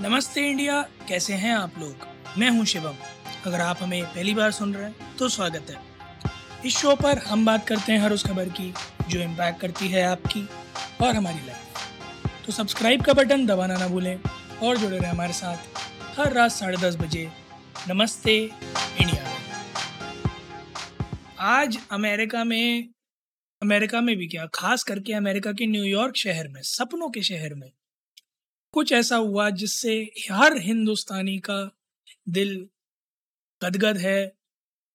नमस्ते इंडिया, कैसे हैं आप लोग? मैं हूँ शिवम। अगर आप हमें पहली बार सुन रहे हैं तो स्वागत है। इस शो पर हम बात करते हैं हर उस खबर की, जो इम्पैक्ट करती है आपकी और हमारी लाइफ तो सब्सक्राइब का बटन दबाना ना भूलें और जुड़े रहें हमारे साथ हर रात साढ़े दस बजे नमस्ते इंडिया। आज अमेरिका में अमेरिका में भी क्या, खास करके अमेरिका के न्यूयॉर्क शहर में, सपनों के शहर में कुछ ऐसा हुआ जिससे हर हिंदुस्तानी का दिल गदगद है,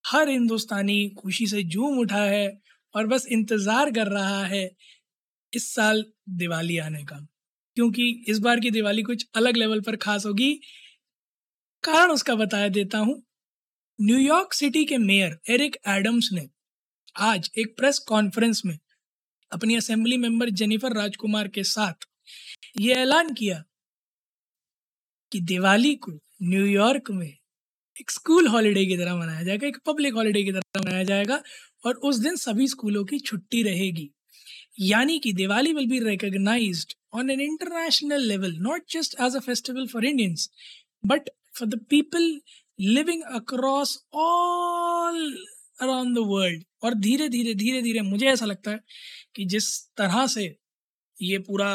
हर हिंदुस्तानी खुशी से झूम उठा है और बस इंतज़ार कर रहा है इस साल दिवाली आने का। क्योंकि इस बार की दिवाली कुछ अलग लेवल पर खास होगी। कारण उसका बताया देता हूँ। न्यूयॉर्क सिटी के मेयर एरिक एडम्स ने आज एक प्रेस कॉन्फ्रेंस में अपनी असेंबली मेंबर जेनिफर राजकुमार के साथ ये ऐलान किया कि दिवाली को न्यूयॉर्क में एक स्कूल हॉलीडे की तरह मनाया जाएगा, एक पब्लिक हॉलीडे की तरह मनाया जाएगा और उस दिन सभी स्कूलों की छुट्टी रहेगी। यानी कि Diwali will be recognised on an international level not just as a festival for Indians but for the people living across all around the world और धीरे धीरे धीरे धीरे मुझे ऐसा लगता है कि जिस तरह से ये पूरा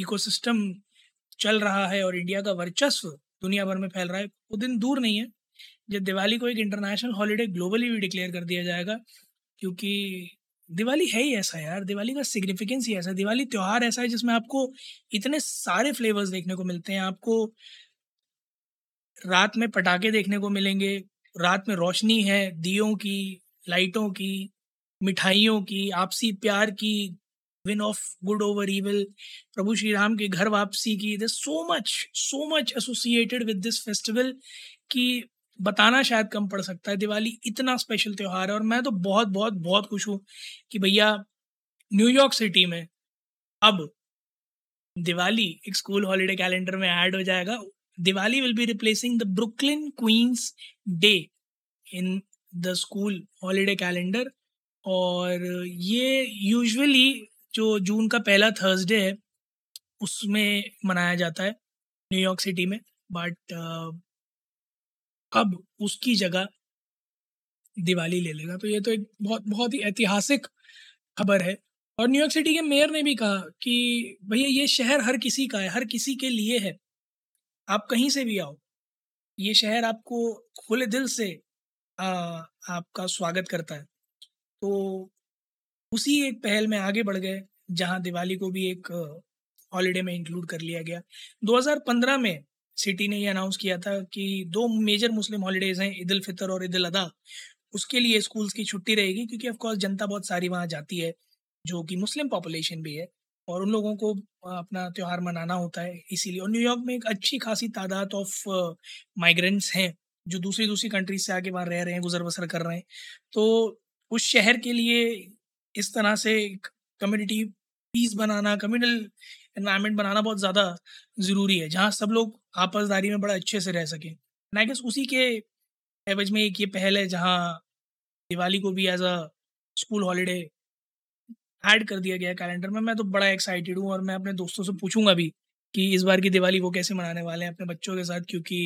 इकोसिस्टम चल रहा है और इंडिया का वर्चस्व दुनिया भर में फैल रहा है, वो दिन दूर नहीं है। जब दिवाली को एक इंटरनेशनल हॉलीडे ग्लोबली भी डिक्लेयर कर दिया जाएगा, क्योंकि दिवाली है ही ऐसा यार, दिवाली का सिग्निफिकेंस ही ऐसा है। दिवाली त्यौहार ऐसा है जिसमें आपको इतने सारे फ्लेवर्स देखने को मिलते हैं, आपको रात में पटाखे देखने को मिलेंगे, रात में रोशनी है दियों की, लाइटों की, मिठाइयों की, आपसी प्यार की win of good over evil प्रभु श्री राम के घर वापसी की दर so much so much associated with this festival कि बताना शायद कम पड़ सकता है दिवाली इतना स्पेशल त्यौहार है और मैं तो बहुत बहुत बहुत खुश हूँ कि भैया न्यूयॉर्क सिटी में अब दिवाली एक स्कूल हॉलीडे कैलेंडर में ऐड हो जाएगा Diwali will be replacing the Brooklyn Queens day in the school holiday calendar और ये यूजुअली जो जून का पहला थर्सडे है उसमें मनाया जाता है न्यूयॉर्क सिटी में। बट अब उसकी जगह दिवाली ले लेगा। तो ये तो एक बहुत बहुत ही ऐतिहासिक खबर है। और न्यूयॉर्क सिटी के मेयर ने भी कहा कि भैया ये शहर हर किसी का है हर किसी के लिए है। आप कहीं से भी आओ ये शहर आपको खुले दिल से आ, आपका स्वागत करता है। तो उसी एक पहल में आगे बढ़ गए, जहाँ दिवाली को भी एक हॉलीडे में इंक्लूड कर लिया गया। 2015 में सिटी ने ये अनाउंस किया था कि दो मेजर मुस्लिम हॉलीडेज हैं ईद फितर और ईद अदा उसके लिए स्कूल्स की छुट्टी रहेगी क्योंकि ऑफकोर्स जनता बहुत सारी वहाँ जाती है, जो कि मुस्लिम पॉपुलेशन भी है और उन लोगों को अपना त्यौहार मनाना होता है इसीलिए। और न्यूयॉर्क में एक अच्छी खासी तादाद ऑफ़ माइग्रेंट्स हैं, जो दूसरी दूसरी कंट्रीज़ से आके वहाँ रह रहे हैं गुजर बसर कर रहे हैं। तो उस शहर के लिए इस तरह से कम्युनिटी पीस बनाना कम्युनल इन्वायरमेंट बनाना बहुत ज़्यादा ज़रूरी है, जहाँ सब लोग आपसदारी में बड़ा अच्छे से रह सकें। आई गेस उसी के एवज में एक ये पहल है, जहाँ दिवाली को भी as a school holiday add कर दिया गया कैलेंडर में। मैं तो बड़ा एक्साइटेड हूँ और मैं अपने दोस्तों से पूछूँगा भी कि इस बार की दिवाली वो कैसे मनाने वाले हैं अपने बच्चों के साथ? क्योंकि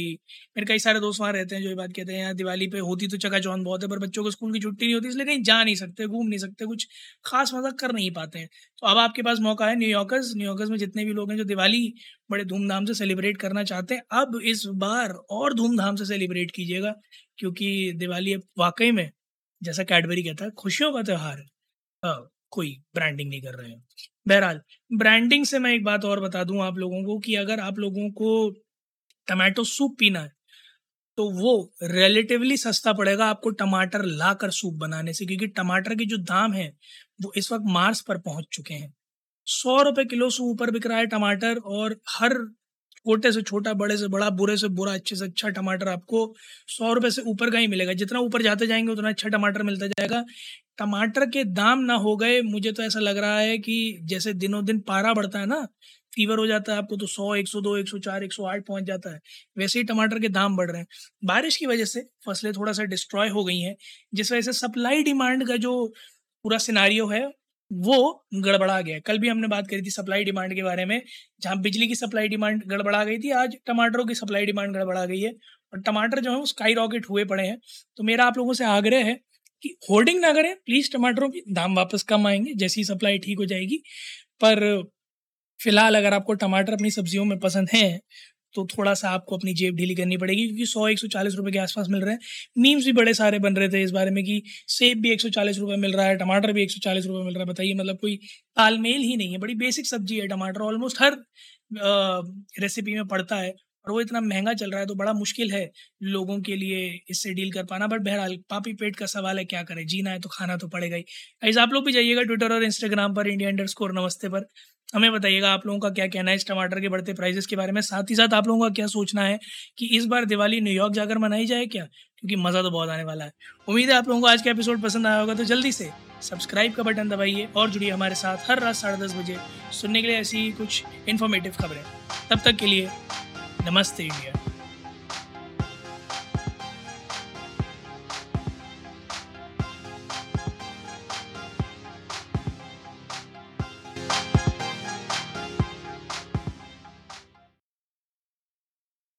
मेरे कई सारे दोस्त वहाँ रहते हैं जो ये बात कहते हैं यार दिवाली पे होती तो चौंध बहुत है पर बच्चों को स्कूल की छुट्टी नहीं होती इसलिए कहीं जा नहीं सकते घूम नहीं सकते कुछ खास मज़ा कर नहीं पाते हैं। तो अब आपके पास मौका है न्यूयॉर्कर्स न्यूयॉर्कर्स में जितने भी लोग हैं जो दिवाली बड़े धूमधाम से सेलिब्रेट करना चाहते हैं अब इस बार और धूमधाम से सेलिब्रेट कीजिएगा क्योंकि दिवाली अब वाकई में जैसा कैडबरी कहता है खुशियों का त्यौहार है। हाँ, कोई ब्रांडिंग नहीं कर रहे हैं। बहरहाल ब्रांडिंग से मैं एक बात और बता दूँ आप लोगों को कि अगर आप लोगों को टमाटो सूप पीना है तो वो रिलेटिवली सस्ता पड़ेगा आपको टमाटर ला कर सूप बनाने से, क्योंकि टमाटर के जो दाम है, वो इस वक्त मार्स पर पहुँच चुके हैं। सौ रुपए किलो से ऊपर बिक रहा है टमाटर और हर छोटे से छोटा, बड़े से बड़ा, बुरे से बुरा, अच्छे से अच्छा टमाटर आपको सौ रुपए से ऊपर का ही मिलेगा। जितना ऊपर जाते जाएँगे, उतना अच्छा टमाटर मिलता जाएगा। टमाटर के दाम ना हो गए, मुझे तो ऐसा लग रहा है कि जैसे दिनों दिन पारा बढ़ता है ना, फीवर हो जाता है आपको तो सौ, एक सौ दो, एक सौ चार, एक सौ आठ पहुँच जाता है, वैसे ही टमाटर के दाम बढ़ रहे हैं। बारिश की वजह से फ़सलें थोड़ा सा डिस्ट्रॉय हो गई हैं, जिस वजह से सप्लाई डिमांड का जो पूरा सिनारियो है, वो गड़बड़ा गया कल भी हमने बात करी थी सप्लाई डिमांड के बारे में, जहाँ बिजली की सप्लाई डिमांड गड़बड़ा गई थी, आज टमाटरों की सप्लाई डिमांड गड़बड़ा गई है, और टमाटर जो है वो स्काई रॉकेट हुए पड़े हैं। तो मेरा आप लोगों से आग्रह है कि होर्डिंग ना करें प्लीज़ टमाटरों की दाम वापस कम आएँगे, जैसी सप्लाई ठीक हो जाएगी। पर फ़िलहाल अगर आपको टमाटर अपनी सब्जियों में पसंद है तो थोड़ा सा आपको अपनी जेब ढीली करनी पड़ेगी, क्योंकि सौ एक सौ चालीस रुपये के आसपास मिल रहे हैं। मीम्स भी बड़े सारे बन रहे थे इस बारे में कि सेब भी एक सौ चालीस रुपये मिल रहा है, टमाटर भी एक सौ चालीस रुपये मिल रहा है, बताइए मतलब कोई तालमेल ही नहीं है। बड़ी बेसिक सब्ज़ी है टमाटर ऑलमोस्ट हर रेसिपी में पड़ता है। और वो इतना महँगा चल रहा है तो बड़ा मुश्किल है लोगों के लिए इससे डील कर पाना। बट बहरहाल, पापी पेट का सवाल है, क्या करें? जीना है तो खाना तो पड़ेगा ही। ऐसा आप लोग भी जाइएगा ट्विटर और इंस्टाग्राम पर इंडिया अंडर स्कोर नमस्ते पर। हमें बताइएगा आप लोगों का क्या कहना है इस टमाटर के बढ़ते प्राइजेस के बारे में। साथ ही साथ आप लोगों का क्या सोचना है कि इस बार दिवाली न्यूयॉर्क जाकर मनाई जाए क्या? क्योंकि मज़ा तो बहुत आने वाला है। उम्मीद है आप लोगों को आज का एपिसोड पसंद आया होगा तो जल्दी से सब्सक्राइब का बटन दबाइए और जुड़िए हमारे साथ हर रात साढ़े दस बजे। सुनने के लिए ऐसी कुछ इन्फॉर्मेटिव खबरें। तब तक के लिए नमस्ते इंडिया।